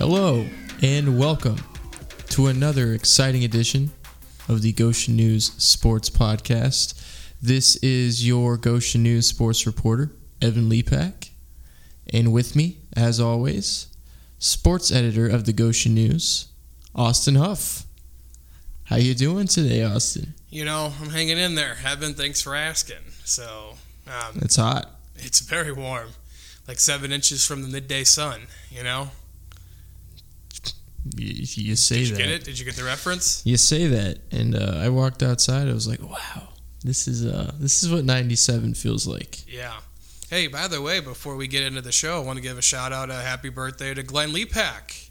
Hello, and welcome to another exciting edition of the Goshen News Sports Podcast. This is your Goshen News sports reporter, Evan Lepak, and with me, as always, sports editor of the Goshen News, Austin Huff. How you doing today, Austin? You know, I'm hanging in there. Evan, thanks for asking. So, um, It's hot. it's very warm, like seven inches from the midday sun. You know, You, you say did you that. get it? Did you get the reference? You say that, and uh, I walked outside. I was like, "Wow, this is uh, this is what '97 feels like." Yeah. Hey, by the way, before we get into the show, I want to give a shout out, a happy birthday to Glenn Lepak,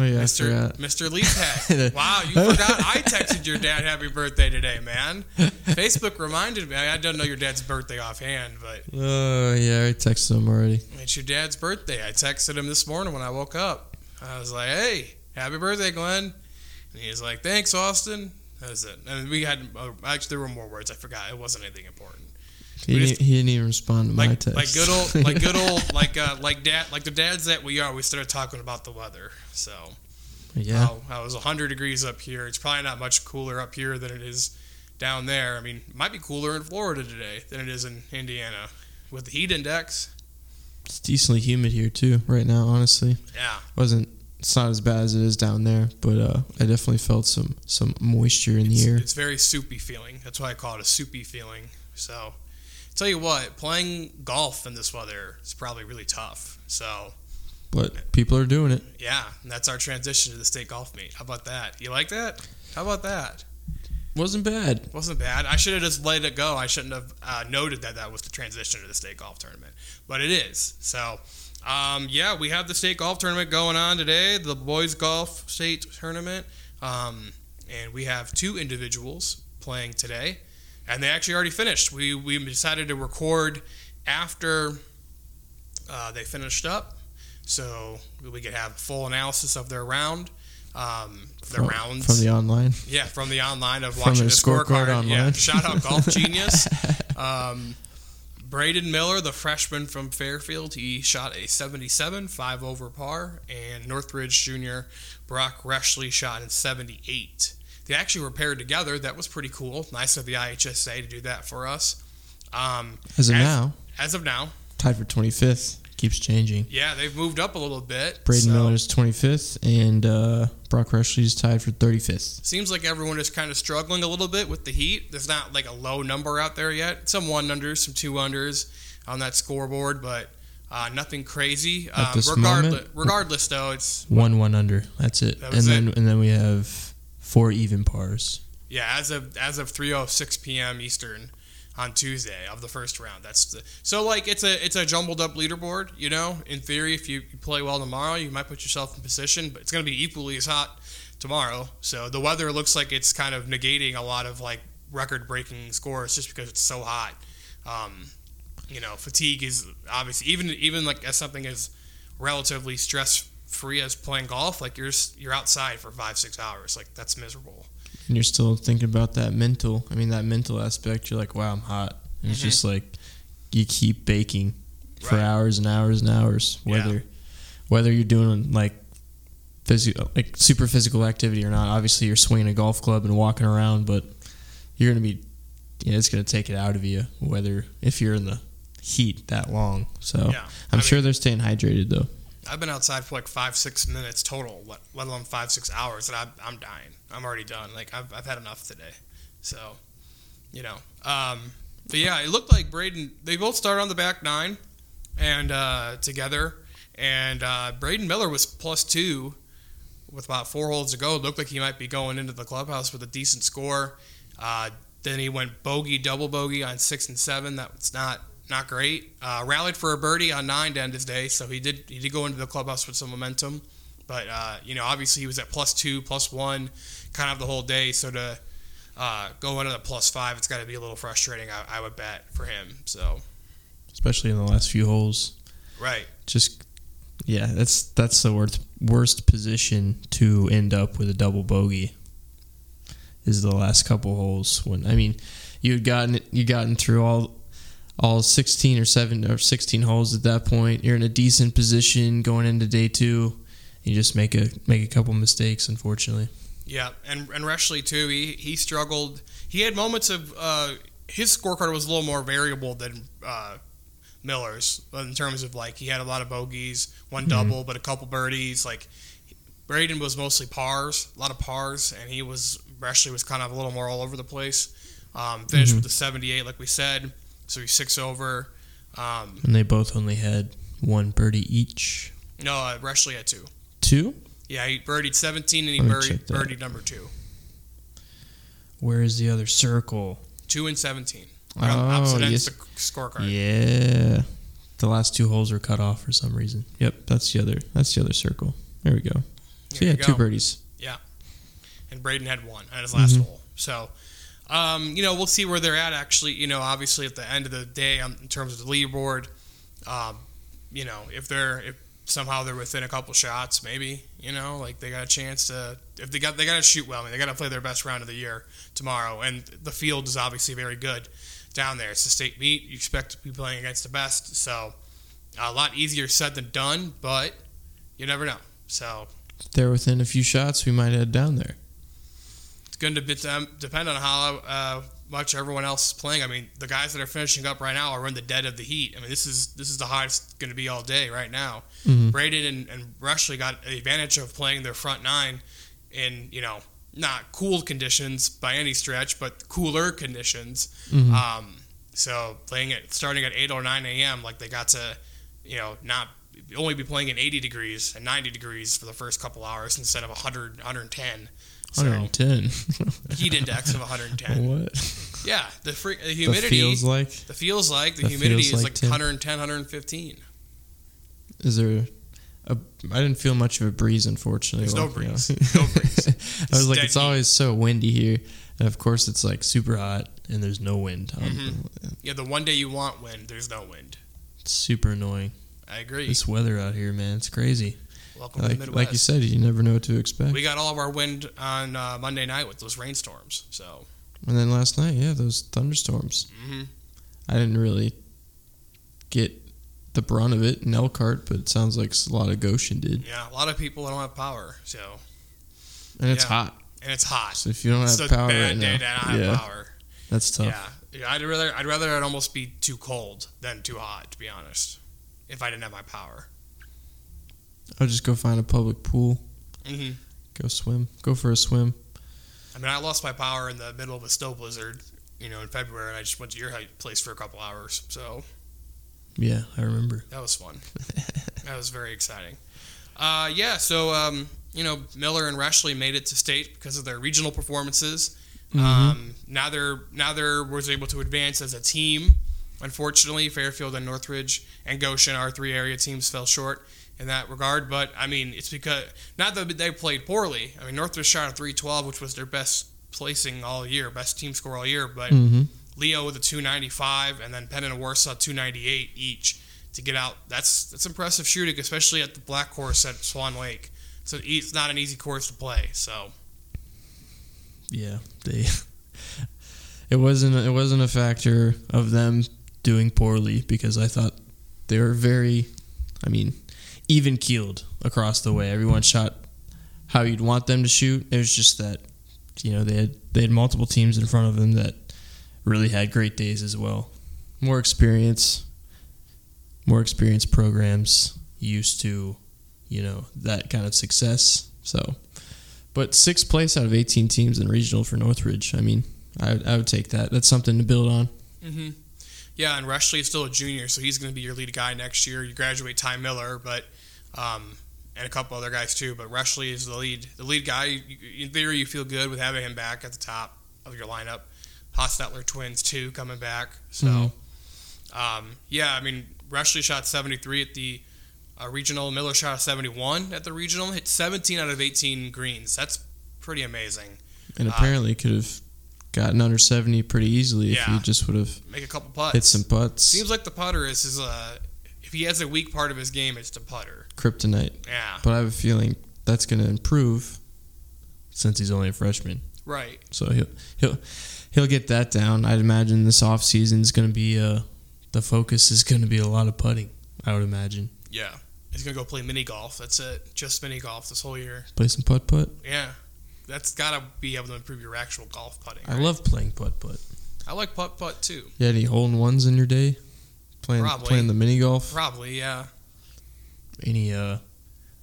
Oh yeah, Mr. Mr. Lepak. wow, you forgot I texted your dad happy birthday today, man. Facebook reminded me. I don't know your dad's birthday offhand, but Oh yeah, I texted him already. It's your dad's birthday. I texted him this morning when I woke up. I was like, "Hey, happy birthday, Glenn!" And he was like, "Thanks, Austin." That was it. And we had uh, actually there were more words. I forgot. It wasn't anything important. He, didn't, he didn't even respond to my text. like good old like good old like uh, like dad like the dads that we are. We started talking about the weather. So yeah. it was 100 degrees up here. It's probably not much cooler up here than it is down there. I mean, it might be cooler in Florida today than it is in Indiana with the heat index. It's decently humid here too right now. Honestly, Yeah. wasn't. It's not as bad as it is down there, but uh, I definitely felt some some moisture in the air. it's very soupy feeling. That's why I call it a soupy feeling. So, tell you what, playing golf in this weather is probably really tough. So, But people are doing it. yeah, and that's our transition to the state golf meet. How about that? You like that? How about that? Wasn't bad. Wasn't bad. I should have just let it go. I shouldn't have uh, noted that that was the transition to the state golf tournament, but it is. So, um, yeah, we have the state golf tournament going on today, the boys golf state tournament, um, and we have two individuals playing today, and they actually already finished. We we decided to record after uh, they finished up, so we could have full analysis of their round. Um, their From- rounds from the online. yeah, from the online of watching the scorecard. scorecard Yeah, online. shout out Golf Genius. um, Braden Miller, the freshman from Fairfield, he shot a 77, five over par, and Northridge Junior Brock Reshley shot in 78. They actually were paired together. That was pretty cool. Nice of the IHSA to do that for us. Um, As of As- now, as of now, tied for 25th. Keeps changing. yeah, they've moved up a little bit. Braden so- Miller's 25th, and uh, Brock Reshley's tied for 35th. Seems like everyone is kind of struggling a little bit with the heat. There's not like a low number out there yet. Some one unders, some two unders on that scoreboard, but uh, nothing crazy. At Um, this regardless, moment? regardless, though, it's One one under. That's it. That and then it. and then we have four even pars. yeah as of as of 3:06 p.m. Eastern on Tuesday of the first round. That's the, so like it's a it's a jumbled up leaderboard. You know, in theory, if you play well tomorrow, you might put yourself in position, but it's going to be equally as hot tomorrow. So the weather looks like it's kind of negating a lot of like record breaking scores just because it's so hot. Um, you know, fatigue is obviously even even like as something as relatively stress free as playing golf. Like you're you're outside for five six hours. Like that's miserable. And you're still thinking about that mental. I mean, that mental aspect. You're like, wow, I'm hot. And It's Mhm. just like you keep baking for Right. hours and hours and hours. Yeah. Whether whether you're doing like physical, like super physical activity or not. Obviously, you're swinging a golf club and walking around, but you're gonna be, yeah, it's gonna take it out of you. Whether if you're in the heat that long. So Yeah, I'm I sure mean- they're staying hydrated though. I've been outside for like five, six minutes total, let, let alone five, six hours, and I'm, I'm dying. I'm already done. Like, I've, I've had enough today. So, you know. Um, but yeah, it looked like Braden, they both started on the back nine and uh, together, and uh, Braden Miller was plus two with about four holes to go. It looked like he might be going into the clubhouse with a decent score. Uh, then he went bogey, double bogey on six and seven. That was not not great. Uh, rallied for a birdie on nine to end his day, so he did he did go into the clubhouse with some momentum. But uh, you know, obviously he was at plus two, plus one, kind of the whole day. So to uh, go into the plus five, it's got to be a little frustrating, I, I would bet, for him. So especially in the last few holes. right, Just yeah, that's that's the worst worst position to end up with a double bogey. Is the last couple holes when I mean you had gotten you gotten through all all 16 or 7 or 16 holes at that point. You're in a decent position going into day 2 you just make a make a couple mistakes. Unfortunately, Yeah, and and Reshley too. He he struggled. He had moments of uh, his scorecard was a little more variable than uh, Miller's in terms of like he had a lot of bogeys, one Mhm. double, but a couple birdies. Like Braden was mostly pars, a lot of pars, and he was Reshley was kind of a little more all over the place. Um, finished Mhm. with the 78, like we said, so he's six over. Um, and they both only had one birdie each. no, uh, Reshley had two. Two. Yeah, he birdied 17 and he birdied, birdied number two. Where is the other circle? Two and 17. Oh, yes. scorecard. Yeah. The last two holes were cut off for some reason. Yep, that's the other. That's the other circle. There we go. So There yeah, two birdies. Yeah, and Braden had one at his last Mhm. hole. So, um, you know, we'll see where they're at. Actually, you know, obviously at the end of the day, um, in terms of the leaderboard, um, you know, if they're if somehow they're within a couple shots, maybe you know, like they got a chance to if they got they got to shoot well. I mean, they got to play their best round of the year tomorrow, and the field is obviously very good down there. It's a state meet. You expect to be playing against the best, so a lot easier said than done, but you never know. So they're within a few shots, we might head down there. Going to depend on how uh, much everyone else is playing. I mean, the guys that are finishing up right now are in the dead of the heat. I mean, this is this is the hottest going to be all day right now. Mhm. Braden and, and Rushley got the advantage of playing their front nine in you know not cool conditions by any stretch, but cooler conditions. Mhm. Um, so playing it starting at eight or nine a.m. like they got to you know not only be playing in 80 degrees and 90 degrees for the first couple hours instead of 100 110 so 110. heat index of 110 what? yeah the, free, the The humidity feels like. the feels like the the humidity is like like 10. 110 115 Is there? A, I didn't feel much of a breeze, unfortunately. There's no walking out. breeze. No breeze. I was like, it's heat. always so windy here, and of course, it's like super hot, and there's no wind. Um, Mhm. yeah the one day you want wind there's no wind It's super annoying. i agree This weather out here, man, it's crazy. Welcome to Like, the midwest like you said, you never know what to expect. we got all of our wind on uh, monday night with those rainstorms so and then last night, yeah, those thunderstorms. hmm I didn't really get the brunt of it in Elkhart, but it sounds like a lot of Goshen did. yeah a lot of people don't have power so And it's Yeah. hot. and it's hot So if you don't it's have a power bad right day now, to yeah, power that's tough. Yeah, yeah. I'd rather I'd rather it almost be too cold than too hot, to be honest. If I didn't have my power. I'll just go find a public pool, hmm go swim, go for a swim. I mean, I lost my power in the middle of a snow blizzard, you know, in February, and I just went to your place for a couple hours. So Yeah, I remember. that was fun. that was very exciting. Uh, yeah, so um, you know, Miller and Reshley made it to state because of their regional performances. Mhm. Um, now they're now they're was able to advance as a team. Unfortunately, Fairfield and Northridge and Goshen, our three area teams, fell short in that regard. But I mean, it's because not that they played poorly. I mean, Northridge shot a 312, which was their best placing all year, best team score all year. But hmm Leo with a 295, and then Penn and Warsaw 298 each to get out. That's that's impressive shooting, especially at the black course at Swan Lake. So it's not an easy course to play. So Yeah, they. it wasn't. It wasn't a factor of them doing poorly because I thought they were very. I mean, even keeled across the way. Everyone shot how you'd want them to shoot. It was just that, you know, they had they had multiple teams in front of them that really had great days as well. More experience, more experienced programs used to, you know, that kind of success. So, but sixth place out of 18 teams in regional for Northridge. I mean, I, I would take that. That's something to build on. hmm yeah, and Rushley is still a junior, so he's going to be your lead guy next year. You graduate Ty Miller, but um, and a couple other guys too. But Rushley is the lead the lead guy. In theory, you feel good with having him back at the top of your lineup. Hostetler twins too coming back. So. Mhm. Um, yeah, I mean, Rushley shot 73 at the uh, regional. Miller shot 71 at the regional. Hit 17 out of 18 greens. That's pretty amazing. And Uh, apparently could have gotten under 70 pretty easily if Yeah. he just would have Make a couple putts. hit some putts. Seems like the putter is his. Uh, if he has a weak part of his game, it's the putter. kryptonite. Yeah, But I have a feeling that's going to improve since he's only a freshman. right. So he'll he'll he'll get that down. I'd imagine this off season is going to be uh the focus is going to be a lot of putting. I would imagine. Yeah, He's gonna go play mini golf. That's it. Just mini golf this whole year. Play some putt putt. Yeah, that's gotta be able to improve your actual golf putting. I right? love playing putt putt. I like putt putt too. You had any hole in ones in your day? Playing Probably. playing the mini golf. Probably, yeah. Any uh,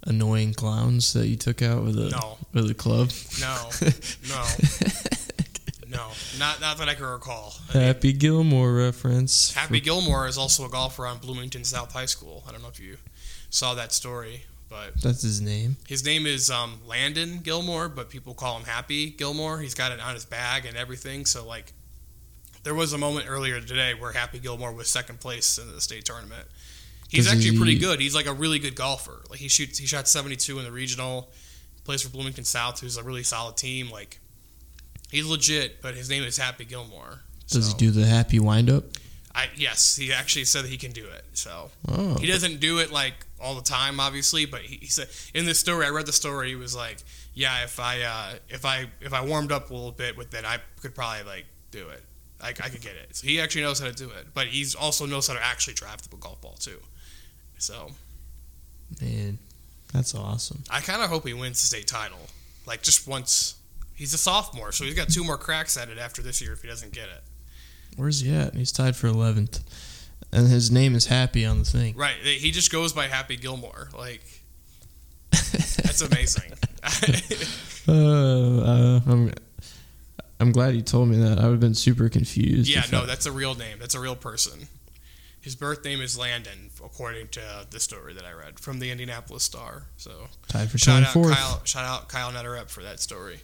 annoying clowns that you took out with a No, with a club? no, no, no. Not not that I can recall. I mean, Happy Gilmore reference. Happy Gilmore is also a golfer on Bloomington South High School. I don't know if you saw that story, but That's his name. his name is um, Landon Gilmore, but people call him Happy Gilmore. He's got it on his bag and everything. So like, there was a moment earlier today where Happy Gilmore was second place in the state tournament. He's Does actually pretty good. He's like a really good golfer. Like he shoots, he shot 72 in the regional. Plays for Bloomington South, who's a really solid team. Like he's legit, but his name is Happy Gilmore. Does So- he do the happy wind up? I yes, he actually said that he can do it. So Oh, he doesn't do it like all the time, obviously, but he, he said in this story, I read the story. He was like, "Yeah, if I uh, if I if I warmed up a little bit with it, I could probably like do it. Like I could get it." So he actually knows how to do it, but he's also knows how to actually drive the golf ball too. So man, that's awesome. I kind of hope he wins the state title, like just once. He's a sophomore, so he's got two more cracks at it after this year if he doesn't get it. Where's he at? He's tied for eleventh, and his name is Happy on the thing. Right? He just goes by Happy Gilmore. Like that's amazing. Uh, uh, I'm, I'm glad you told me that. I would have been super confused. Yeah, no, I- that's a real name. That's a real person. His birth name is Landon, according to the story that I read from the Indianapolis Star. So tied for shout out 24th. Kyle, shout out Kyle Neddenriep for that story.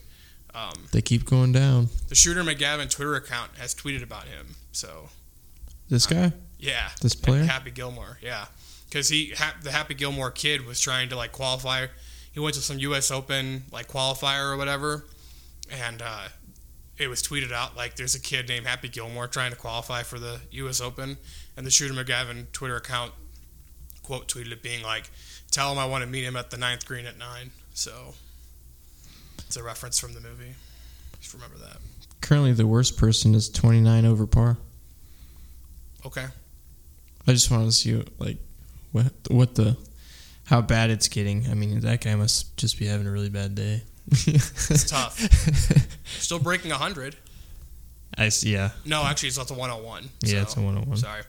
Um, They keep going down. the Shooter McGavin Twitter account has tweeted about him. So This guy, yeah, this player. Happy Gilmore, yeah, because he ha- the Happy Gilmore kid was trying to like qualify. He went to some U.S. Open like qualifier or whatever, and uh, it was tweeted out like there's a kid named Happy Gilmore trying to qualify for the U.S. Open, and the Shooter McGavin Twitter account quote tweeted it being like, "Tell him I want to meet him at the ninth green at nine. So it's a reference from the movie. Just remember that. Currently, the worst person is 29 over par. Okay. I just want to see like what what the how bad it's getting. I mean, that guy must just be having a really bad day. It's tough. Still breaking hundred. I see. Yeah, No, actually, it's not the 101. yeah, so- it's a one on one. Sorry.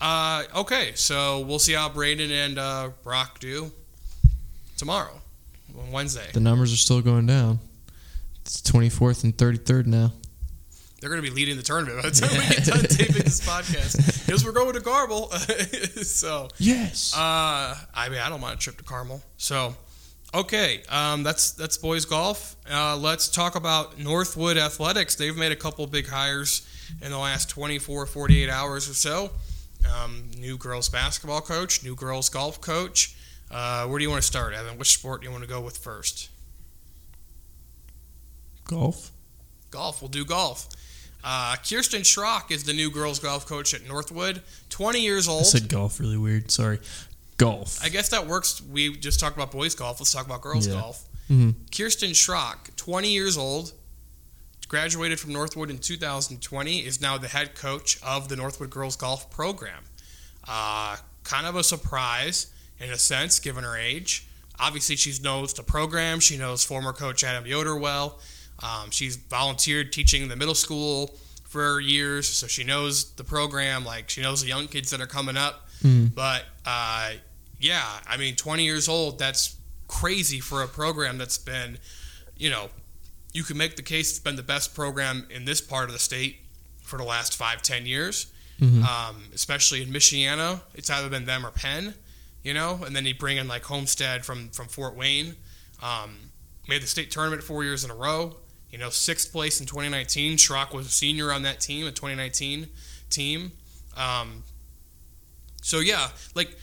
Uh, okay, so we'll see how Braden and uh, Brock do tomorrow, on Wednesday. The numbers are still going down. It's 24th and 33rd now. They're going to be leading the tournament by the time we get done taping this podcast because we're going to Garble. so, Yes. uh, I mean, I don't mind a trip to Carmel. So, okay, um, that's that's boys golf. Uh, let's talk about Northwood Athletics. They've made a couple big hires in the last 24, 48 hours or so. Um, new girls basketball coach, new girls golf coach. Uh, where do you want to start, Evan? Which sport do you want to go with first? Golf. Golf. We'll do golf. Uh, Kirsten Schrock is the new girls golf coach at Northwood. 20 years old. I said golf really weird. Sorry. Golf. I guess that works. We just talked about boys golf. Let's talk about girls Yeah. golf. hmm Kirsten Schrock, 20 years old, graduated from Northwood in 2020, is now the head coach of the Northwood girls golf program. Uh, kind of a surprise in a sense, given her age. Obviously, she knows the program. She knows former coach Adam Yoder well. Um, she's volunteered teaching the middle school for years, so she knows the program. Like she knows the young kids that are coming up. Mm. But uh, yeah, I mean, 20 years old. That's crazy for a program that's been, you know, you can make the case it's been the best program in this part of the state for the last five, ten years. Mhm. Um, especially in Michiana, it's either been them or Penn, you know. And then you bring in like Homestead from from Fort Wayne. Um, made the state tournament four years in a row. You know, sixth place in 2019. Schrock was a senior on that team, a 2019 team. Um, so yeah, like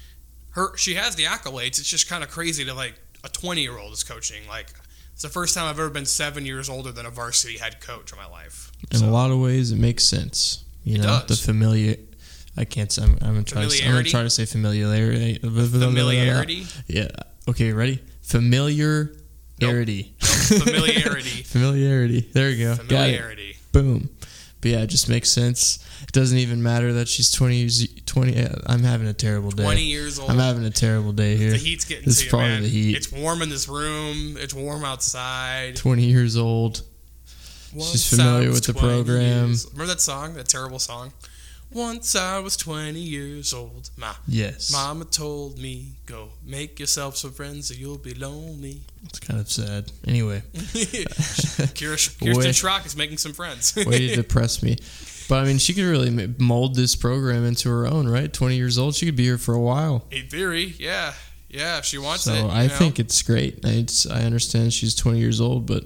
her, she has the accolades. It's just kind of crazy to like a 20 year old is coaching. Like it's the first time I've ever been seven years older than a varsity head coach in my life. In So, a lot of ways, it makes sense. You It know, does. the familiar. I can't. say- I'm, I'm gonna try. To, say- I'm gonna try to say familiarity. familiarity. Yeah. Okay. Ready? Familiarity. Nope, familiarity. familiarity. There you go. Familiarity. Boom. But yeah, it just makes sense. It doesn't even matter that she's 20 years 20 uh, I'm having a terrible day. 20 years old. I'm having a terrible day here. the heat's getting This to is you, man. the heat. It's warm in this room. It's warm outside. 20 years old. She's familiar with the program. years- Remember that song? That terrible song? Once I was 20 years old. Ma, Yes. Mama told me, go make yourself some friends or you'll be lonely. It's kind of sad. Anyway, Kirsten, Schrock is making some friends. way to depress me. But I mean, she could really mold this program into her own, right? 20 years old, she could be here for a while. In theory, yeah. Yeah, if she wants So it. you I know. think it's great. I understand she's 20 years old, but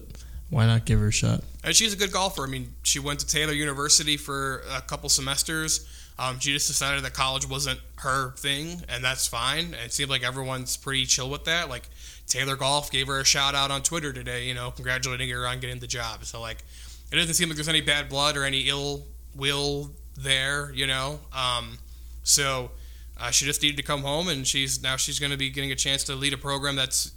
why not give her a shot? And she's a good golfer. I mean, she went to Taylor University for a couple semesters. Um, she just decided that college wasn't her thing, and that's fine. It seemed like everyone's pretty chill with that. Like Taylor Golf gave her a shout out on Twitter today, you know, congratulating her on getting the job. So like, it doesn't seem like there's any bad blood or any ill will there, you know. Um, so uh, she just needed to come home, and she's now she's going to be getting a chance to lead a program that's,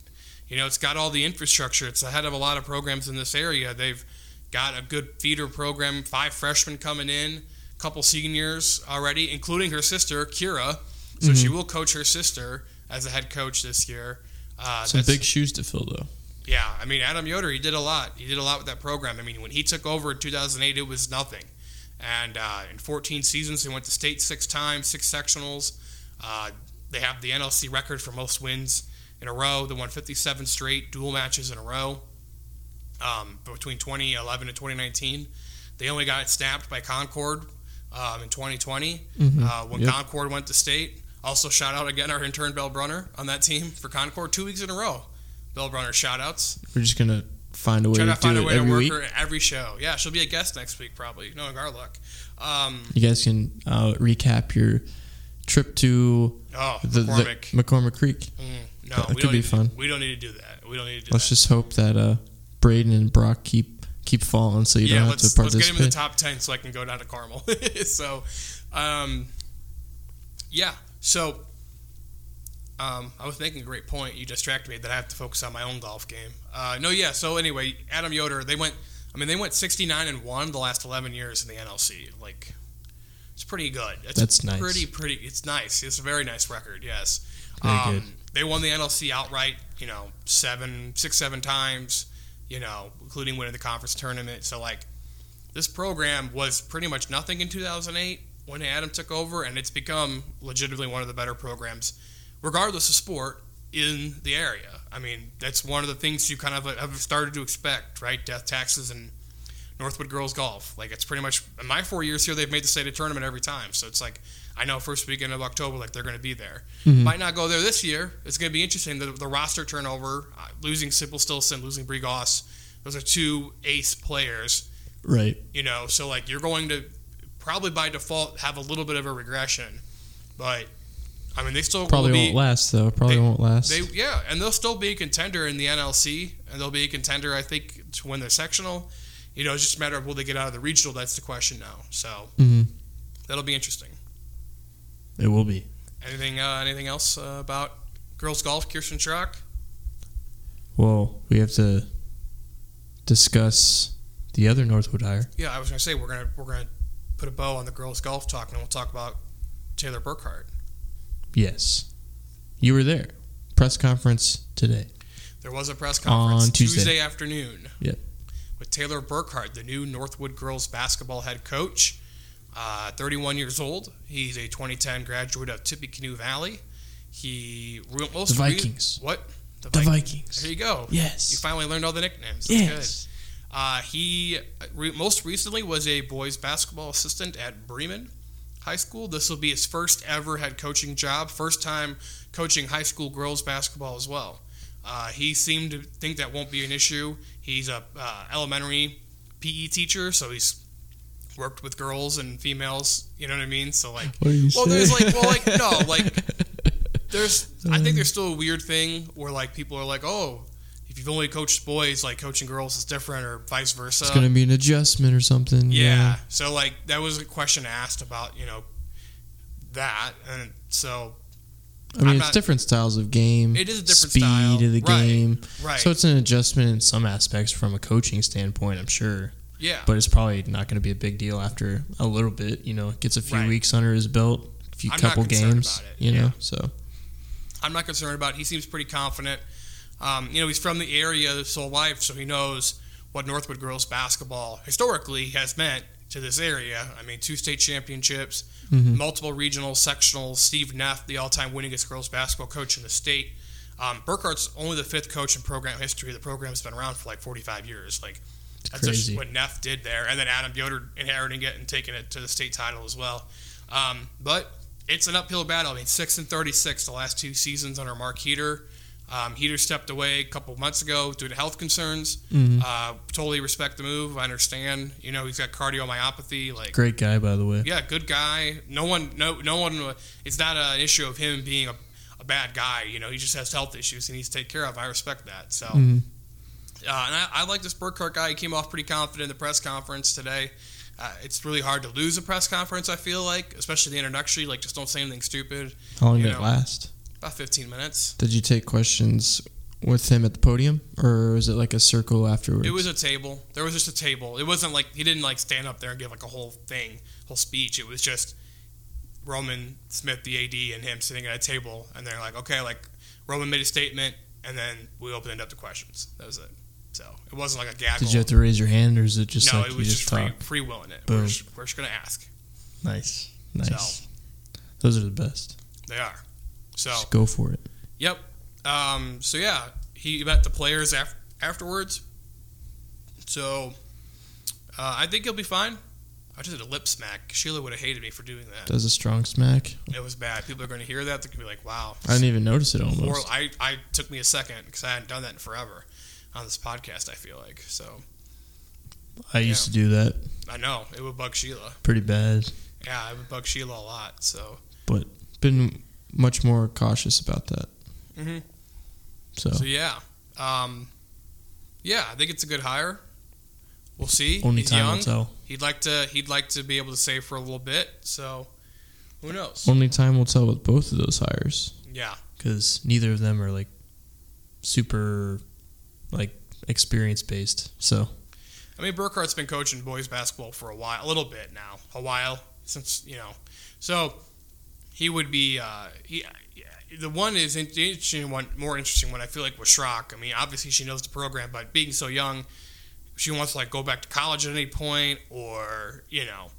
you know, it's got all the infrastructure. It's ahead of a lot of programs in this area. They've got a good feeder program, five freshmen coming in, a couple seniors already, including her sister Kira. So she will coach her sister as a head coach this year. Uh, Some big shoes to fill, though. yeah, I mean Adam Yoder, he did a lot. He did a lot with that program. I mean, when he took over in 2008, it was nothing. And uh, in 14 seasons, they went to state six times, six sectionals. Uh, they have the NLC record for most wins in a row. They won 57 straight dual matches in a row um, between 2011 and 2019. They only got snapped by Concord um, in 2020 Mhm. uh, when Yep. Concord went to state. Also, shout out again our intern Bell Brunner on that team for Concord two weeks in a row. Bell Brunner shout outs. We're just going to find a way Try to to find do a it way to every work week. her every show. Yeah, she'll be a guest next week probably, knowing our luck. Um, You guys can uh, recap your trip to oh, the, the McCormick. McCormick Creek. Mm, no, that we could don't be need to- fun. we don't need to do that. We don't need to do Let's that. just hope that uh, Braden and Brock keep keep falling so you yeah, don't have to let's get him in the top 10 so I can go down to Carmel. so, um, yeah. So, um, I was making a great point. You distracted me that I have to focus on my own golf game. Uh, no, yeah. So anyway, Adam Yoder, they went. I mean, they went 69 and one the last 11 years in the NLC. Like, it's pretty good. It's That's nice. Pretty, pretty. It's nice. It's a very nice record. Yes. Um, good. They won the NLC outright. You know, seven, six, seven times. You know, including winning the conference tournament. So like, this program was pretty much nothing in 2008 when Adam took over, and it's become legitimately one of the better programs, regardless of sport, in the area. I mean, that's one of the things you kind of have started to expect, right? Death taxes and Northwood girls golf. Like it's pretty much in my four years here, they've made the state tournament every time. So it's like I know first weekend of October, like they're going to be there. Mhm. Might not go there this year. It's going to be interesting. The, the roster turnover, uh, losing Simple Stilson, losing Brie Goss, those are two ace players Right. you know so like you're going to probably by default have a little bit of a regression but i mean they still Probably will be won't last though. Probably they- won't last. they yeah and they'll still be a contender in the nlc and they'll be a contender i think to win their sectional you know it's just a matter of will they get out of the regional that's the question now so hmm that'll be interesting It will be. anything uh, anything else uh, about girls golf kirsten schrock Well, we have to discuss the other Northwood hire. yeah i was going to say we're going to we're going to put a bow on the girls golf talk and we'll talk about taylor burkhart Yes, you were there. Press conference today. There was a press conference On Tuesday. afternoon. Yep. With Taylor Burkhart, the new Northwood girls basketball head coach, uh, 31 years old. He's a 2010 graduate of Tippecanoe Valley. He re- most The re- Vikings. what? The Vik- Vikings. There you go. Yes. You finally learned all the nicknames. That's yes. good. Uh, he re- most recently was a boys basketball assistant at Bremen High School. This will be his first ever head coaching job, first time coaching high school girls basketball as well. Uh, he seemed to think that won't be an issue. He's a uh, elementary PE teacher, so he's worked with girls and females. You know what I mean? So like, What do you well, say? there's like, well, like no, like there's I think there's still a weird thing where like people are like, oh, if you've only coached boys, like coaching girls is different, or vice versa. It's gonna be an adjustment or something. you yeah. So like that was a question asked about you know that, and so I mean, I'm it's not- different styles of game. It is a different speed style. of the Right. game. right. So it's an adjustment in some aspects from a coaching standpoint. I'm sure. Yeah. but it's probably not going to be a big deal after a little bit. You know, gets a few Right. weeks under his belt, a few I'm couple games. about it, You yeah. know, so I'm not concerned about. It. He seems pretty confident. Um, you know, he's from the area his whole life, so he knows what Northwood girls basketball historically has meant to this area. I mean, two state championships, Mhm. multiple regional sectionals. Steve Neff, the all-time winningest girls basketball coach in the state. Um, Burkhart's only the fifth coach in program history. The program's been around for like 45 years. Like that's just what Neff did there, and then Adam Yoder inheriting it and taking it to the state title as well. Um, but it's an uphill battle. I mean, six and 36 the last two seasons under Mark Heater. Um, Heater stepped away a couple months ago due to health concerns. Mhm. Uh, totally respect the move. I understand. You know, he's got cardiomyopathy. Like, great guy, by the way. yeah, good guy. No one, no, no one. It's not an issue of him being a, a bad guy. You know, he just has health issues he needs to take care of. I respect that. So, Mhm. uh, and I, I like this Burkhart guy. He came off pretty confident in the press conference today. Uh, it's really hard to lose a press conference. I feel like, especially the introductory. Like, just don't say anything stupid. How long did it last? About 15 minutes. Did you take questions with him at the podium, or was it like a circle afterwards? It was a table. There was just a table. It wasn't like he didn't like stand up there and give like a whole thing, whole speech. It was just Roman Smith, the AD, and him sitting at a table, and they're like, okay, like Roman made a statement, and then we opened it up to questions. That was it. So it wasn't like a gaggle. Did you have to raise your hand, or is it just no, like it you was just, just free, willing it. Boom. We're just, we're just gonna ask. Nice, nice. Those are the best. They are. So Just go for it. Yep. Um, so yeah, he met the players af- afterwards. So uh, I think he'll be fine. I just did a lip smack. Sheila would have hated me for doing that. Does a strong smack. It was bad. People are going to hear that. They're going to be like, "Wow." I didn't even notice it Or almost. I, I took me a second because I hadn't done that in forever on this podcast. I feel like so. I used to do that I know it would bug Sheila. pretty bad, Yeah, it would bug Sheila a lot. So but been much more cautious about that. Mhm. So, so yeah, um, yeah. I think it's a good hire. We'll see. only He's time young. will tell. He'd like to. He'd like to be able to save for a little bit. So, who knows? Only time will tell with both of those hires Yeah, because neither of them are like super like experience based. So I mean, Burkhart's been coaching boys basketball for a while, a little bit now, a while since you know. So he would be. Uh, he, yeah, the one is in- interesting one, more interesting one. I feel like was Schrock. I mean, obviously she knows the program, but being so young, she wants to like go back to college at any point, or you know.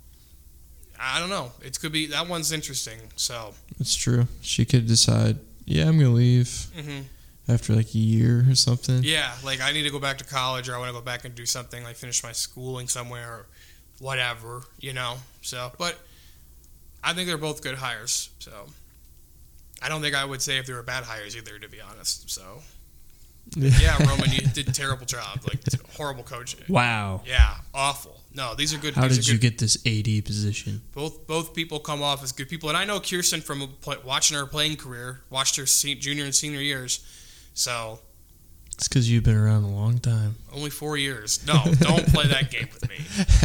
I don't know. It could be that one's interesting. So, it's true. She could decide, yeah, I'm gonna leave hmm after like a year or something. Yeah, like I need to go back to college or I want to go back and do something like finish my schooling somewhere or whatever, you know. So, but I think they're both good hires. So, I don't think I would say if they were bad hires either, to be honest. So, yeah, Roman, you did a terrible job, like horrible coaching. Wow. Yeah, awful. No, these are good. How did are you get this AD position? both both people come off as good people, and I know Kirsten from play, watching her playing career, watched her se- junior and senior years. So It's because you've been around a long time. Only four years. No, don't play that game with me.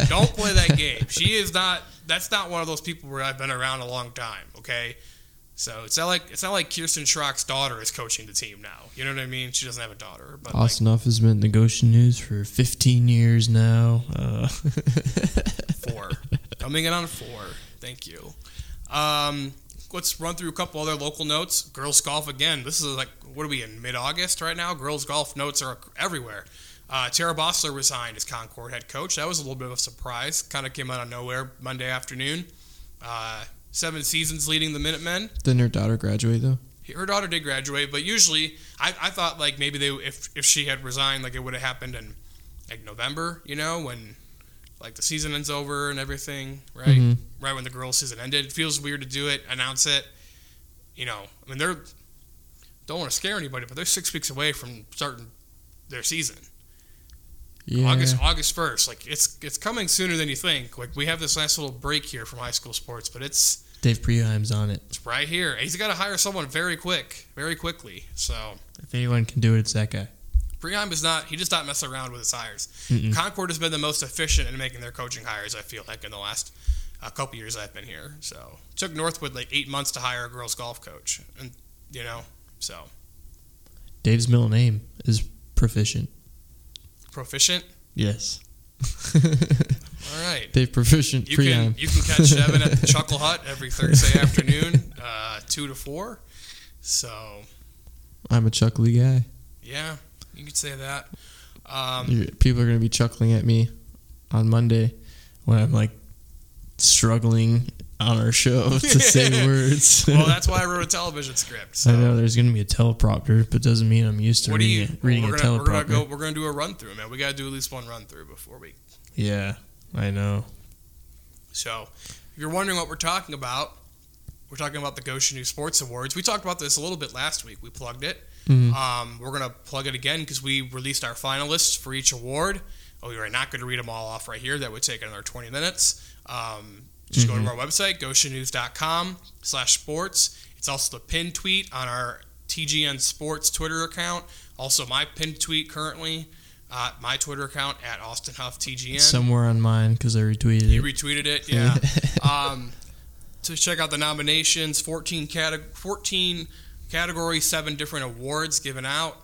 Don't play that game. She is not. That's not one of those people where I've been around a long time. Okay, so it's not like it's not like Kirsten Schrock's daughter is coaching the team now. You know what I mean? She doesn't have a daughter, but like Austin has been in the Goshen News for 15 years now. Uh, four, coming in on four. Thank you. Um, let's run through a couple other local notes. Girls golf again. This is like what are we in mid August right now? Girls golf notes are everywhere. Uh, Tara Bossler resigned as Concord head coach. That was a little bit of a surprise. Kind of came out of nowhere Monday afternoon. Uh, seven seasons leading the Minutemen. Didn't her daughter graduate though? Her daughter did graduate, but usually I, I thought like maybe they if if she had resigned like it would have happened in like November, you know, when like the season ends over and everything, right? Mhm. Right when the girls' season ended. It feels weird to do it, announce it. You know, I mean they're don't want to scare anybody, but they're six weeks away from starting their season. Yeah. August August first. Like it's it's coming sooner than you think. Like we have this nice little break here from high school sports, but it's Dave Preheim's on it. it's right here. He's got to hire someone very quick, very quickly. So If anyone can do it, it's that guy. Preheim is not. He does not mess around with his hires. Mm-mm. Concord has been the most efficient in making their coaching hires. I feel like in the last uh, couple years I've been here. So it took Northwood like eight months to hire a girls golf coach, and you know, so Dave's middle name is Proficient. proficient. Yes. All right. Dave Proficient You pre-am. can you can catch Evan at the Chuckle Hut every Thursday afternoon, uh, two to four. So I'm a chuckly guy. yeah, you could say that. Um, People are going to be chuckling at me on Monday when I'm like struggling on our show to say words. well, that's why I wrote a television script. So I know there's going to be a teleprompter, but doesn't mean I'm used to what you? reading, we're, a gonna, we're gonna go. We're gonna do a run through, man. We gotta do at least one run through before we. Yeah, I know. So, if you're wondering what we're talking about, we're talking about the Goshen News Sports Awards. We talked about this a little bit last week. We plugged it. Mhm. Um, we're gonna plug it again because we released our finalists for each award. Oh, we are not going to read them all off right here. That would take another 20 minutes. Um, just go to our website, goshennews.com slash sports. It's also the pinned tweet on our TGN Sports Twitter account. Also, my pinned tweet currently, uh, my Twitter account at Austin Huff TGN. Somewhere on mine because I retweeted You it. retweeted it, yeah. um, to check out the nominations, 14, cate- 14 categories, seven different awards given out,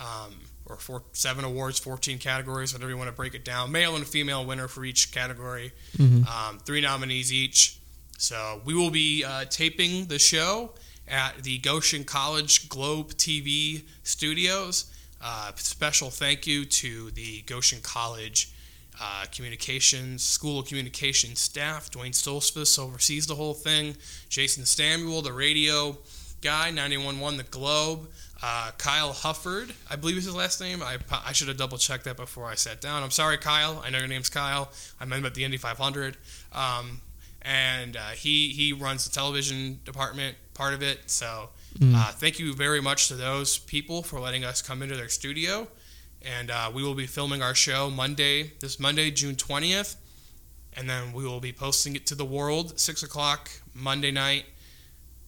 um, or four, seven awards, 14 categories, whatever you want to break it down. Male and female winner for each category, Mhm. um, three nominees each. So we will be uh, taping the show at the Goshen College Globe TV studios. Uh, special thank you to the Goshen College uh, communications, school of communications staff. Duane Stoltzfus oversees the whole thing. Jason Samuel, the radio guy, 91.1 The Globe. Uh, Kyle Hufford, I believe is his last name. I, I should have double checked that before I sat down. I'm sorry, Kyle. I know your name's Kyle. I met him at the Indy 500. Um, and uh, he, he runs the television department, part of it. So uh, thank you very much to those people for letting us come into their studio and uh, we will be filming our show Monday, this Monday, June twentieth, and then we will be posting it to the world six o'clock Monday night,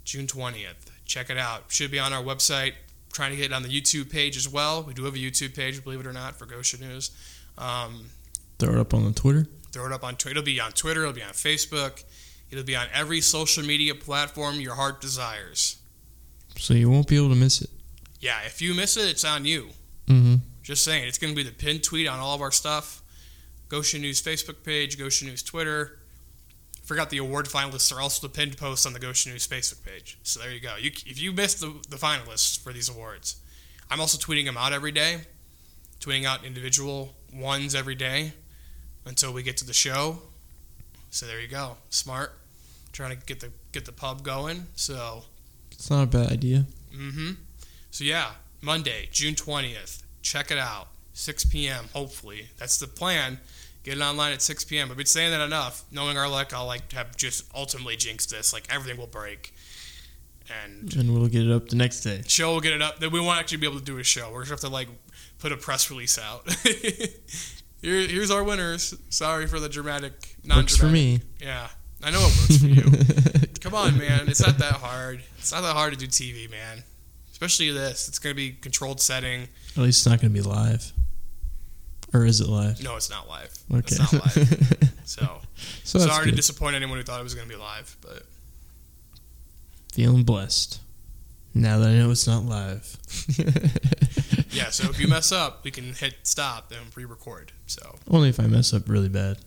June twentieth. Check it out. Should be on our website. Trying to get it on the YouTube page as well. We do have a YouTube page, believe it or not, for Goshen News. Um, Throw it up on the Twitter. throw it up on Twitter. It'll be on Twitter. It'll be on Facebook. It'll be on every social media platform your heart desires. So you won't be able to miss it. Yeah, if you miss it, it's on you. Mm-hmm. Just saying, it's going to be the pinned tweet on all of our stuff. Goshen News Facebook page, Goshen News Twitter. Forgot the award finalists are also the pinned posts on the Goshen News Facebook page. So there you go. You, if you missed the, the finalists for these awards, I'm also tweeting them out every day, tweeting out individual ones every day until we get to the show. So there you go. Smart. Trying to get the get the pub going. So It's not a bad idea. Mm-hmm. So yeah, Monday, June twentieth. Check it out. Six p.m. Hopefully, that's the plan. Get it online at six p.m. I've been saying that enough. Knowing our luck, I'll like have just ultimately jinxed this. Like everything will break, and And we'll get it up the next day. show will get it up. Then we won't actually be able to do a show. We're gonna have to like put a press release out. Here, here's our winners. Sorry for the dramatic. Works for me. Yeah, I know it works for you. Come on, man. It's not that hard. It's not that hard to do TV, man. Especially this. It's going to be controlled setting. At least it's not going to be live. Or is it live? No, it's not live. Okay. It's not live. So, so sorry to disappoint anyone who thought it was going to be live, but Feeling blessed. Now that I know it's not live. yeah. So if you mess up, we can hit stop and re-record. So Only if I mess up really bad.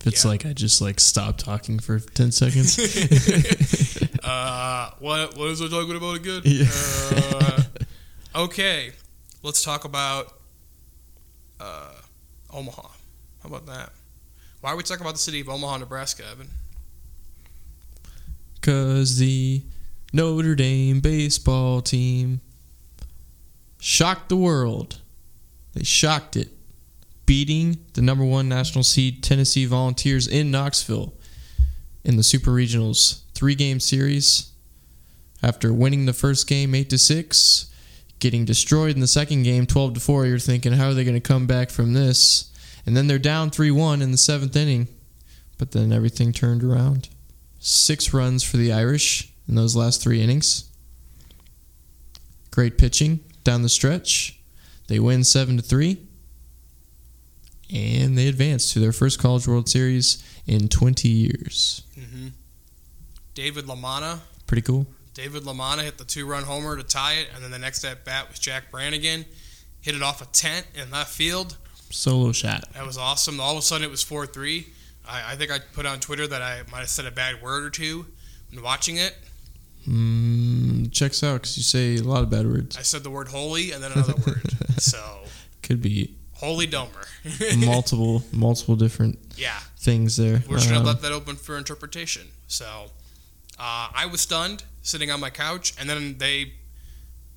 If it's Yeah. like I just like stop talking for ten seconds. uh, what what is I talking about again? Yeah. Uh, okay, let's talk about uh, Omaha. How about that? Why are we talking about the city of Omaha, Nebraska, Evan? Cause the Notre Dame baseball team shocked the world. They shocked it, beating the number one national seed Tennessee Volunteers in Knoxville in the Super Regionals three game series. After winning the first game eight to six, getting destroyed in the second game twelve to four, you're thinking, how are they going to come back from this? And then they're down three one in the seventh inning, but then everything turned around six runs for the Irish in those last three innings. Great pitching down the stretch. They win seven to three, and they advance to their first College World Series in 20 years. Mm-hmm. David LaManna. Pretty cool. David LaManna hit the two-run homer to tie it, and then the next at bat was Jack Brannigan. Hit it off a tent in left field. Solo shot. That was awesome. All of a sudden, it was four three. I, I think I put on Twitter that I might have said a bad word or two when watching it. Mm, checks out because you say a lot of bad words. I said the word holy and then another word. So Could be holy domer. multiple, multiple different yeah, things there. we're just gonna Um, let that open for interpretation. So uh, I was stunned sitting on my couch, and then they,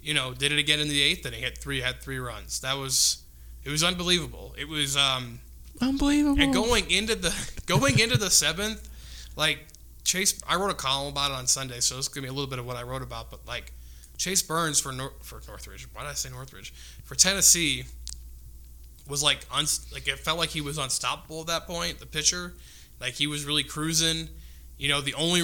you know, did it again in the eighth inning. Hit three, had three runs. That was, it was unbelievable. It was, um, unbelievable. and going into the going into the seventh, like Chase, I wrote a column about it on Sunday, so it's gonna be a little bit of what I wrote about. But like Chase Burns for Nor- for Northridge, why did I say Northridge? For Tennessee, was like uns- like it felt like he was unstoppable at that point. The pitcher, like he was really cruising. You know, the only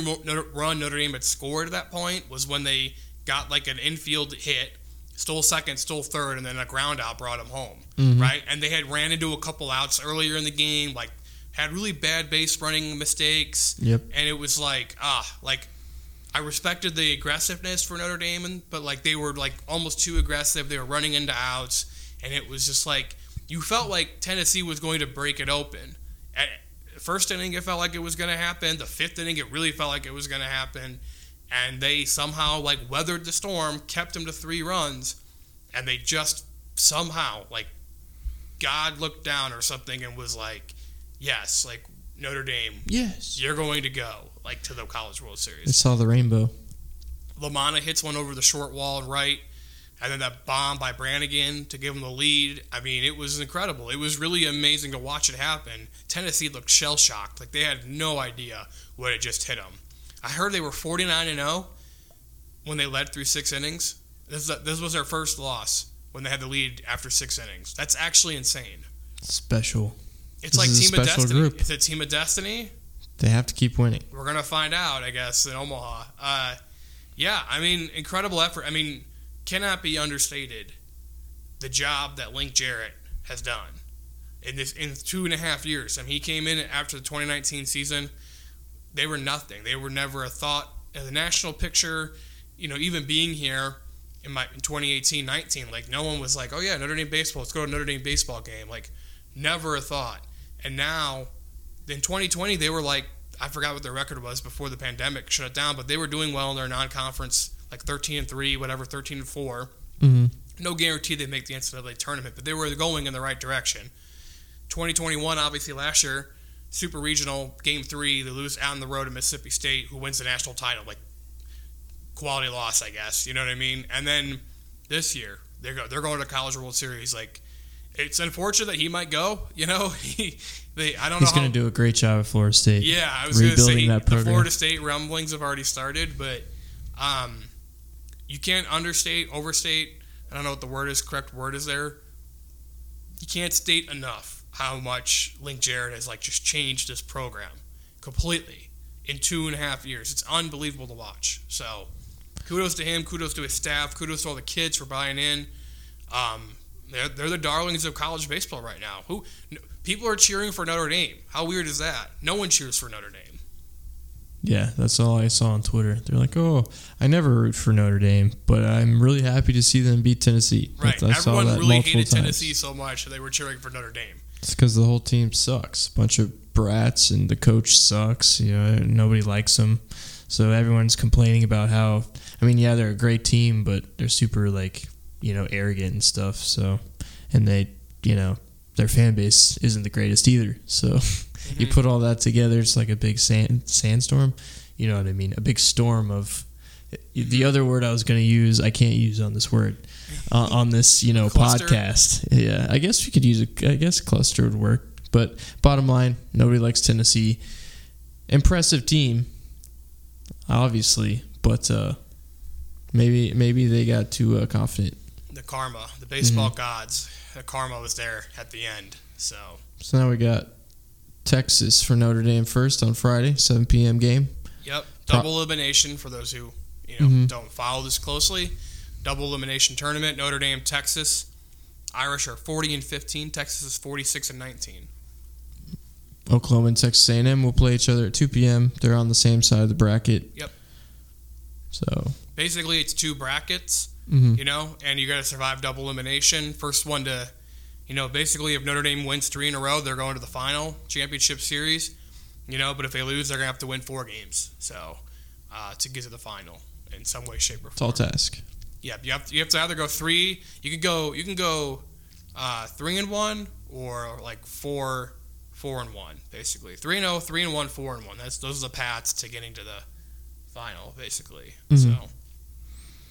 run Notre Dame had scored at that point was when they got like an infield hit, stole second, stole third, and then a ground out brought him home. Right, and they had ran into a couple outs earlier in the game, like had really bad base running mistakes. Yep. And it was like ah, like I respected the aggressiveness for Notre Dame, and, but like they were like almost too aggressive. They were running into outs, and it was just like you felt like Tennessee was going to break it open. At first inning, it felt like it was going to happen. The fifth inning, it really felt like it was going to happen, and they somehow like weathered the storm, kept them to three runs, and they just somehow like God looked down or something and was like, yes, like Notre Dame, yes. you're going to go like to the College World Series." I saw the rainbow. LaManna hits one over the short wall and right, and then that bomb by Brannigan to give them the lead. I mean, it was incredible. It was really amazing to watch it happen. Tennessee looked shell shocked, like they had no idea what had just hit them. I heard they were 49 and 0 when they led through six innings. This, this was their first loss when they had the lead after six innings. That's actually insane. Special. It's This like Team of Destiny. group. It's a Team of Destiny. They have to keep winning. We're gonna find out, I guess, in Omaha. Uh, yeah, I mean, incredible effort. I mean, cannot be understated the job that Link Jarrett has done in this in two and a half years. I mean, he came in after the 2019 season. They were nothing. They were never a thought in the national picture. You know, even being here in my in 2018-19, like no one was like, "Oh yeah, Notre Dame baseball. Let's go to Notre Dame baseball game." Like, never a thought. And now, in 2020, they were like, I forgot what their record was before the pandemic shut it down, but they were doing well in their non-conference, like 13 and three, whatever, 13 and 4 Mm-hmm. No guarantee they make the NCAA tournament, but they were going in the right direction. 2021, obviously last year, super regional game three, they lose out on the road to Mississippi State, who wins the national title, like quality loss, I guess. You know what I mean? And then this year, they're go, they're going to College World Series. Like, it's unfortunate that he might go. You know, he they I don't know. He's going to do a great job at Florida State. yeah, I was going to say that the. Florida State rumblings have already started, but um, you can't understate, overstate. I don't know what the word is. Correct word is there. You can't state enough how much Link Jarrett has like just changed this program completely in two and a half years. It's unbelievable to watch. So, kudos to him. Kudos to his staff. Kudos to all the kids for buying in. Um, they're, they're the darlings of college baseball right now. Who people are cheering for Notre Dame? How weird is that? No one cheers for Notre Dame. Yeah, that's all I saw on Twitter. They're like, "Oh, I never root for Notre Dame, but I'm really happy to see them beat Tennessee." Right. I Everyone that really multiple hated times. Tennessee so much that they were cheering for Notre Dame. It's because the whole team sucks. Bunch of brats, and the coach sucks. You know, nobody likes them. So everyone's complaining about how. I mean, yeah, they're a great team, but they're super like you know arrogant and stuff. So, and they, you know, their fan base isn't the greatest either. So, you put all that together, it's like a big sand sandstorm. You know what I mean? A big storm of. The other word I was going to use, I can't use on this word, uh, on this you know Cluster? podcast. Yeah, I guess we could use a. I guess cluster would work. But bottom line, nobody likes Tennessee. Impressive team, obviously, but uh, maybe maybe they got too uh, confident. The karma, the baseball Mm-hmm. gods, the karma was there at the end. So So now we got Texas for Notre Dame first on Friday, 7 p.m. game. Yep, double elimination for those who you know Mhm. don't follow this closely. Double elimination tournament. Notre Dame, Texas. Irish are 40 and 15. Texas is 46 and 19. Oklahoma and Texas A&M will play each other at 2 p.m. They're on the same side of the bracket. Yep. So, Basically, it's two brackets, mhm. you know, and you got to survive double elimination. First one to, You know, basically, if Notre Dame wins three in a row, they're going to the final championship series. You know, but if they lose, they're gonna have to win four games. So uh, to get to the final in some way, shape, or form. Tall task. Yeah, you have to, you have to either go three. You can go you can go uh, three and one or like four four and one basically three and 0, 3 and one, four and one. That's those are the paths to getting to the final basically. Mhm. So,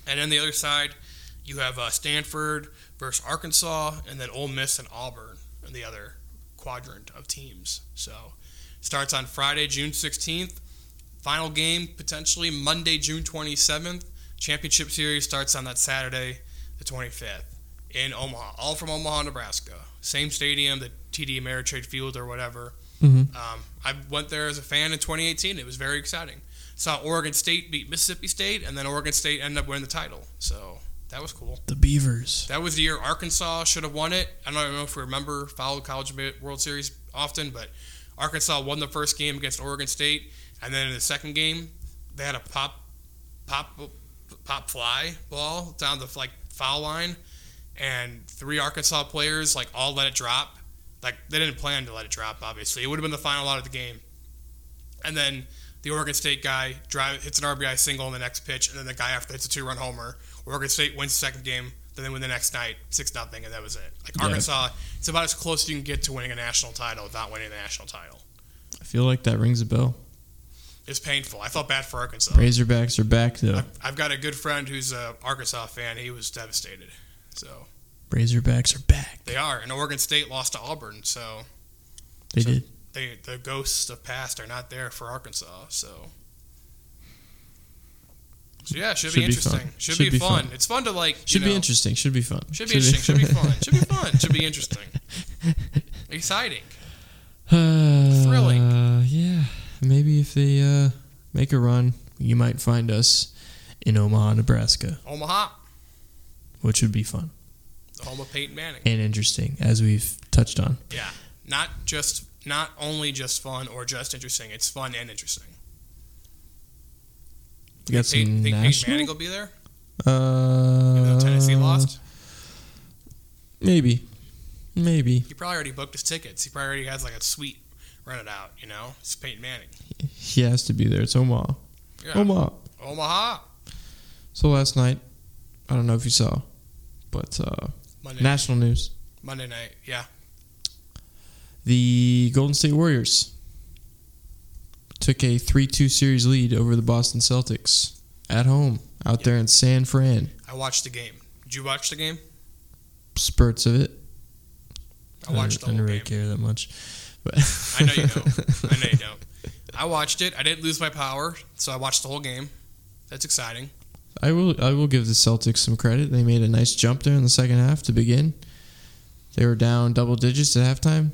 and then the other side, you have uh, Stanford versus Arkansas, and then Ole Miss and Auburn in the other quadrant of teams. So starts on Friday, June sixteenth. Final game potentially Monday, June twenty seventh. Championship series starts on that Saturday, the 25th, in Omaha. All from Omaha, Nebraska. Same stadium, the TD Ameritrade Field or whatever. Mm-hmm. Um, I went there as a fan in 2018. It was very exciting. Saw Oregon State beat Mississippi State, and then Oregon State ended up winning the title. So that was cool. The Beavers. That was the year Arkansas should have won it. I don't know if we remember, followed College World Series often, but Arkansas won the first game against Oregon State, and then in the second game, they had a pop, pop, pop fly ball down the like foul line, and three Arkansas players like all let it drop. Like they didn't plan to let it drop. Obviously, it would have been the final out of the game, and then the Oregon State guy drive hits an RBI single in the next pitch, and then the guy after hits a two-run homer. Oregon State wins the second game, then they win the next night, six nothing, and that was it. Like Yeah. Arkansas, it's about as close as you can get to winning a national title without winning the national title. I feel like that rings a bell. It's painful. I felt bad for Arkansas. Razorbacks are back though. I've, I've got a good friend who's a Arkansas fan. He was devastated. So Razorbacks are back. they are, and Oregon State lost to Auburn. So They So- did. they the ghosts of past are not there for Arkansas. So. So yeah, should, Should be be interesting. fun. Should, Should be, be fun. fun. It's fun to like. Should be interesting. Should be fun. Should be interesting. Should be fun. Should be fun. Should be interesting. Exciting. Uh, Thrilling. Yeah. Maybe if they uh, make a run, you might find us in Omaha, Nebraska, Omaha, which would be fun the home of Peyton Manning. and interesting, as we've touched on. Yeah, not just not only just fun or just interesting. It's fun and interesting. We got Think, some think Peyton national. Manning will be there, Uh, Tennessee lost. Maybe. Maybe. He probably already booked his tickets. He probably already has like a suite rented out. You know, it's Peyton Manning. He has to be there. It's Omaha. Yeah. Omaha. Omaha. So last night, I don't know if you saw, but uh, Monday. national news. Monday night. Yeah. The Golden State Warriors took a 3 2 series lead over the Boston Celtics at home out there in San Fran. I watched the game. Did you watch the game? Spurts of it. I watched the I didn't really game. care that much. But I know you don't. I know you don't. I watched it. I didn't lose my power, so I watched the whole game. That's exciting. I will I will give the Celtics some credit. They made a nice jump there in the second half to begin. They were down double digits at halftime.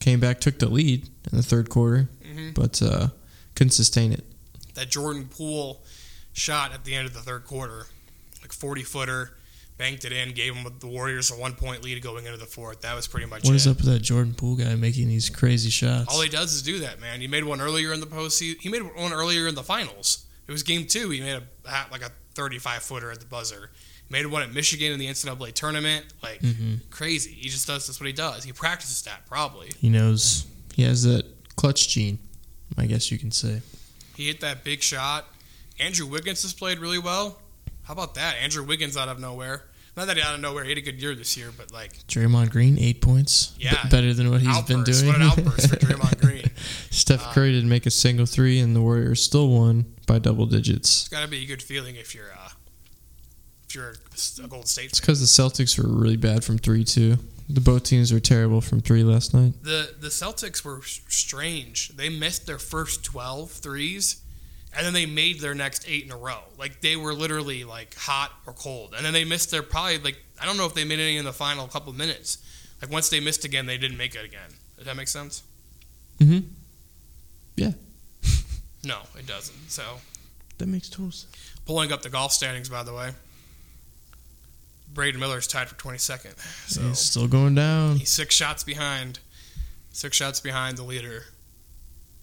Came back, took the lead in the third quarter, hmm but uh, couldn't sustain it. That Jordan Poole shot at the end of the third quarter, like 40 footer, banked it in, gave them the Warriors a one point lead going into the fourth. That was pretty much What it. is up with that Jordan Poole guy making these crazy shots? All he does is do that, man. He made one earlier in the postseason. He made one earlier in the finals. It was game two. He made a like a 35 footer at the buzzer. He made one at Michigan in the NCAA tournament. Like hmm crazy. He just does. That's what he does. He practices that probably. He knows he has that clutch gene. I guess you can say. He hit that big shot. Andrew Wiggins has played really well. How about that? Andrew Wiggins out of nowhere. Not that he out of nowhere. He had a good year this year, but like Draymond Green, eight points. Yeah. B- better than what he's been doing. What an outburst for Draymond Green. Steph Uh, Curry didn't make a single three, and the Warriors still won by double digits. It's got to be a good feeling if you're uh, if you're a Golden State It's because the Celtics were really bad from three too. The both teams were terrible from three last night. The the Celtics were strange. They missed their first 12 threes, and then they made their next eight in a row. Like they were literally like hot or cold, and then they missed their probably like I don't know if they made any in the final couple of minutes. Like once they missed again, they didn't make it again. Does that make sense? Mm-hmm. Yeah. no, it doesn't. So That makes total sense. pulling up the golf standings, by the way, Braden Miller's tied for 22nd. So He's still going down. he's six shots behind, six shots behind the leader.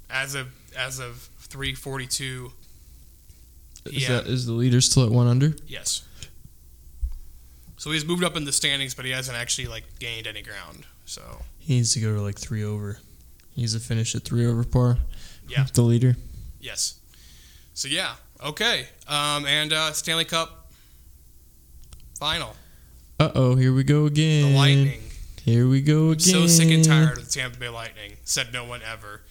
As of as of 342, Is, yeah. that, is the leader still at one under? yes. So he's moved up in the standings, but he hasn't actually like gained any ground. So He needs to go to like three over. He needs to finish at three over par. Yeah. The leader. yes. So yeah, okay. Um, and uh, Stanley Cup final, Uh oh, here we go again. the Lightning. Here we go again. So sick and tired of the Tampa Bay Lightning. Said no one ever.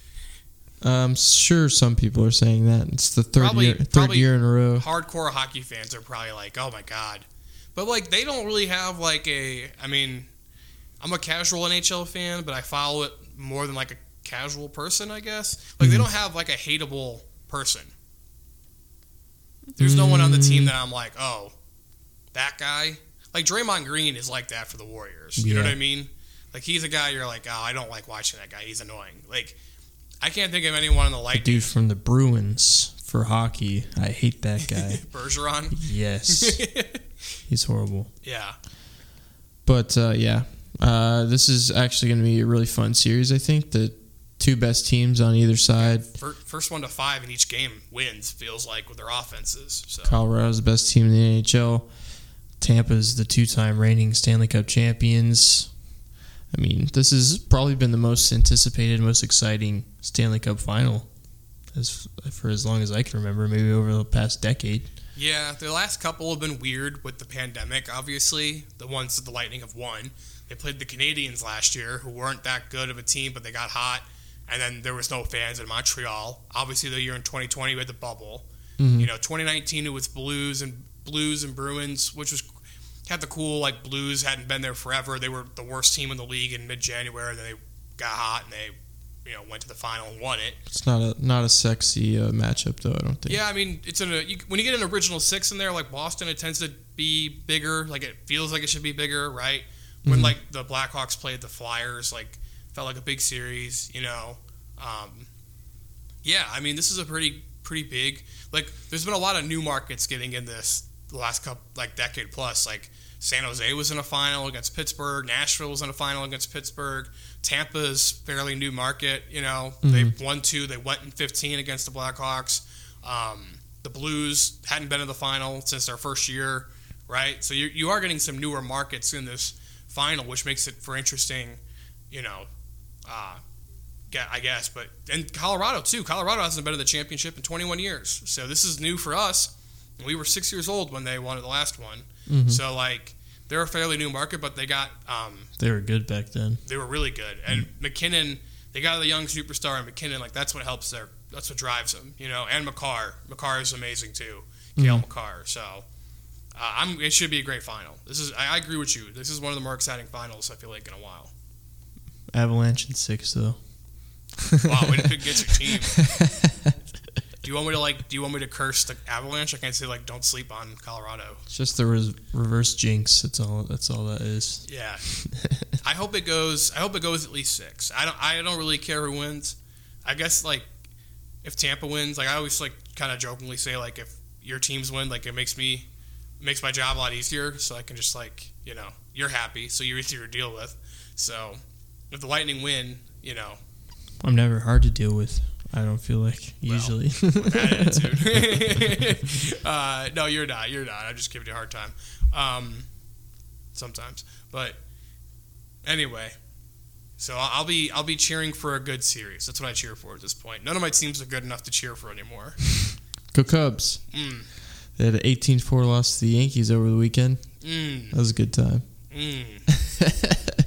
I'm sure some people are saying that. It's the third Probably- year third year in a row. Hardcore hockey fans are probably like, "Oh my god," but like they don't really have like a. I mean, I'm a casual NHL fan, but I follow it more than like a casual person, I guess. Like they Mhm. don't have like a hateable person. There's no one on the team that I'm like, oh, that guy. Like Draymond Green is like that for the Warriors. You know what I mean? Like he's a guy you're like, oh, I don't like watching that guy. He's annoying. Like I can't think of anyone in the The Lightning. dude from the Bruins for hockey. I hate that guy. Bergeron. yes. He's horrible. yeah. But uh, yeah, uh, this is actually going to be a really fun series. I think the two best teams on either side. First one to five in each game wins. Feels like with their offenses. So Colorado's the best team in the NHL. Tampa's the two-time reigning Stanley Cup champions. I mean, this has probably been the most anticipated, most exciting Stanley Cup final as for as long as I can remember, maybe over the past decade. yeah, the last couple have been weird with the pandemic. Obviously, the ones that the Lightning have won. They played the Canadiens last year, who weren't that good of a team, but they got hot. And then there was no fans in Montreal. Obviously, the year in 2020 we had the bubble. Mhm. You know, 2019 it was Blues and Blues and Bruins, which was had the cool like Blues hadn't been there forever. They were the worst team in the league in mid-January. Then they got hot and they, you know, went to the final and won it. It's not a not a sexy uh, matchup though. I don't think. Yeah, I mean, it's in a you, when you get an original six in there, like Boston, it tends to be bigger. Like it feels like it should be bigger, right? When Mhm. like the Blackhawks played the Flyers, like felt like a big series, you know. Um, yeah, I mean, this is a pretty pretty big. Like, there's been a lot of new markets getting in this the last couple like decade plus. Like San Jose was in a final against Pittsburgh. Nashville was in a final against Pittsburgh. Tampa's fairly new market. You know, they won two. They went in 15 against the Blackhawks. Um, the Blues hadn't been in the final since their first year, right? So you you are getting some newer markets in this final, which makes it for interesting. You know, uh, I guess. But and Colorado too. Colorado hasn't been in the championship in 21 years, so this is new for us. We were six years old when they won the last one, Mhm. so like they're a fairly new market, but they got um, They were good back then. they were really good. And MacKinnon, they got a young superstar, and MacKinnon like that's what helps their that's what drives them, you know. And Makar, Makar is amazing too, Cale Makar. So uh, I'm it should be a great final. This is I, I agree with you. This is one of the more exciting finals I feel like in a while. Avalanche in six though. Wow, way to pick against your team. Do you want me to like? Do you want me to curse the Avalanche? I can't say like, don't sleep on Colorado. It's just the res- reverse jinx. That's all. That's all that is. Yeah, I hope it goes. I hope it goes at least six. I don't. I don't really care who wins. I guess like if Tampa wins, like I always like kind of jokingly say like if your teams win, like it makes me makes my job a lot easier. So I can just like you know you're happy, so you're easier to deal with. So if the Lightning win, you know I'm never hard to deal with. I don't feel like usually. attitude. uh, no, you're not. You're not. I'm just giving you a hard time. Um, sometimes, but anyway. So I'll I'll be I'll be cheering for a good series. That's what I cheer for at this point. None of my teams are good enough to cheer for anymore. Go Cubs. Mm, They had an 18-4 loss to the Yankees over the weekend. mm, That was a good time. mm, mm.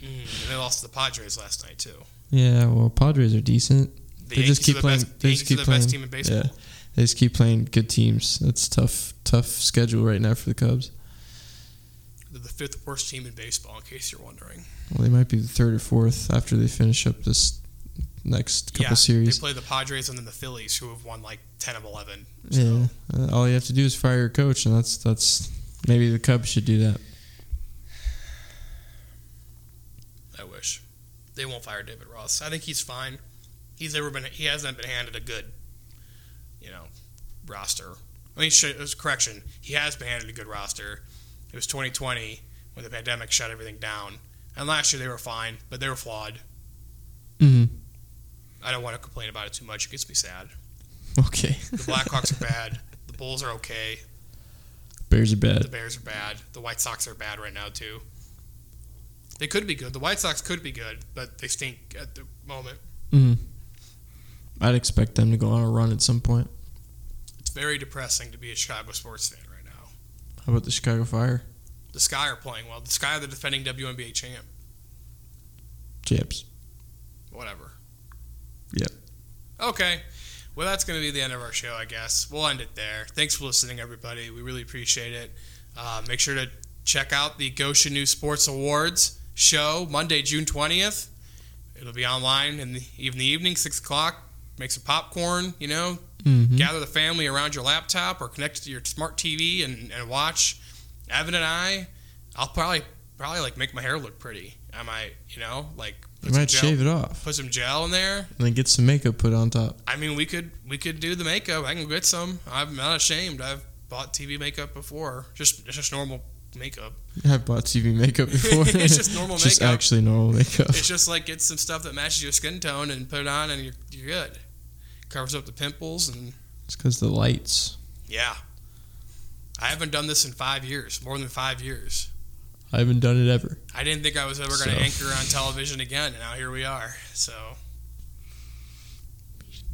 And they lost to the Padres last night too. yeah, well, Padres are decent. The they just keep playing. best, they just keep the playing. best team in baseball. Yeah, they just keep playing good teams. That's tough. Tough schedule right now for the Cubs. They're the fifth worst team in baseball, in case you're wondering. Well, they might be the third or fourth after they finish up this next couple yeah, series. they play the Padres and then the Phillies, who have won like ten of eleven. So. Yeah, uh, all you have to do is fire your coach, and that's that's maybe the Cubs should do that. I wish they won't fire David Ross. I think he's fine. He's never been. He hasn't been handed a good, you know, roster. I mean, it was correction. He has been handed a good roster. It was 2020 when the pandemic shut everything down, and last year they were fine, but they were flawed. Mm-hmm. I don't want to complain about it too much. It gets me sad. Okay. The Blackhawks are bad. The Bulls are okay. Bears are bad. The. Bears are bad. The White Sox are bad right now too. They could be good. The White Sox could be good, but they stink at the moment. Mm. I'd expect them to go on a run at some point. It's very depressing to be a Chicago sports fan right now. How about the Chicago Fire? The Sky are playing well. The Sky are the defending WNBA champ. Champs. Whatever. Yep. Okay. Well, that's going to be the end of our show, I guess. We'll end it there. Thanks for listening, everybody. We really appreciate it. Uh, make sure to check out the Goshen News Sports Awards show Monday, June 20th. It'll be online in the, even the evening, 6 o'clock. Make some popcorn, you know, Mm-hmm. gather the family around your laptop or connect to your smart TV and, and watch. Evan and I, I'll probably probably like make my hair look pretty. I might, you know, like You some might gel, shave it off put some gel in there. and then get some makeup put on top. I mean, we could we could do the makeup. I can get some. I'm not ashamed. I've bought TV makeup before. Just it's just normal makeup. I've bought TV makeup before. It's just normal Just makeup. actually normal makeup. It's just like get some stuff that matches your skin tone and put it on, and you're you're good. Covers up the pimples and It's because the lights. yeah. I haven't done this in five years, more than five years. I haven't done it ever. I didn't think I was ever going to So- anchor on television again, and now here we are. So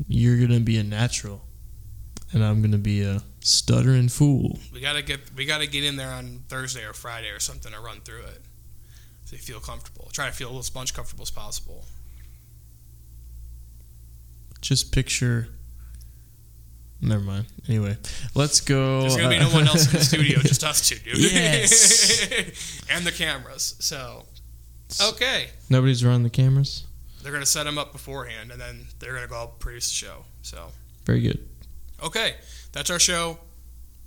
You're gonna be a natural, and I'm gonna be a stuttering fool. we gotta get we gotta get in there on Thursday or Friday or something to run through it, so you feel comfortable. Try to feel as much comfortable as possible. Just picture. Never mind. Anyway, let's go. There's gonna be no one else in the studio, just us two, dude. Yes. and the cameras. So okay, Nobody's running the cameras. they're gonna set them up beforehand, and then they're gonna go out and produce the show. So Very good. okay, that's our show.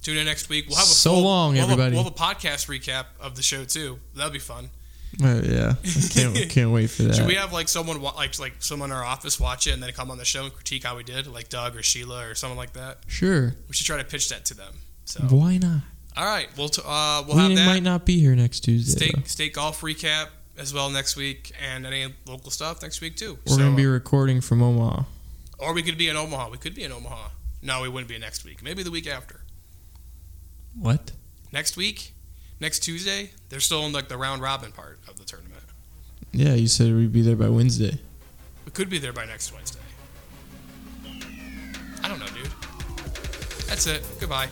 Tune in next week. We'll have a So full- long, we'll have a- everybody. we'll have a podcast recap of the show too. That'll be fun. Uh, yeah, I can't can't wait for that. Should we have like someone wa- like like someone in our office watch it and then come on the show and critique how we did, like Doug or Sheila or someone like that? sure. We should try to pitch that to them. So Why not? all right, we'll t- uh, we'll we have that might not be here next Tuesday. state though. state golf recap as well next week and any local stuff next week too. We're So, gonna be uh, recording from Omaha. or we could be in Omaha. We could be in Omaha. No, we wouldn't be next week. Maybe the week after. What? Next week, next Tuesday, they're still in like the round robin part of the tournament. Yeah, you said we'd be there by Wednesday. We could be there by next Wednesday. I don't know, dude. That's it. Goodbye.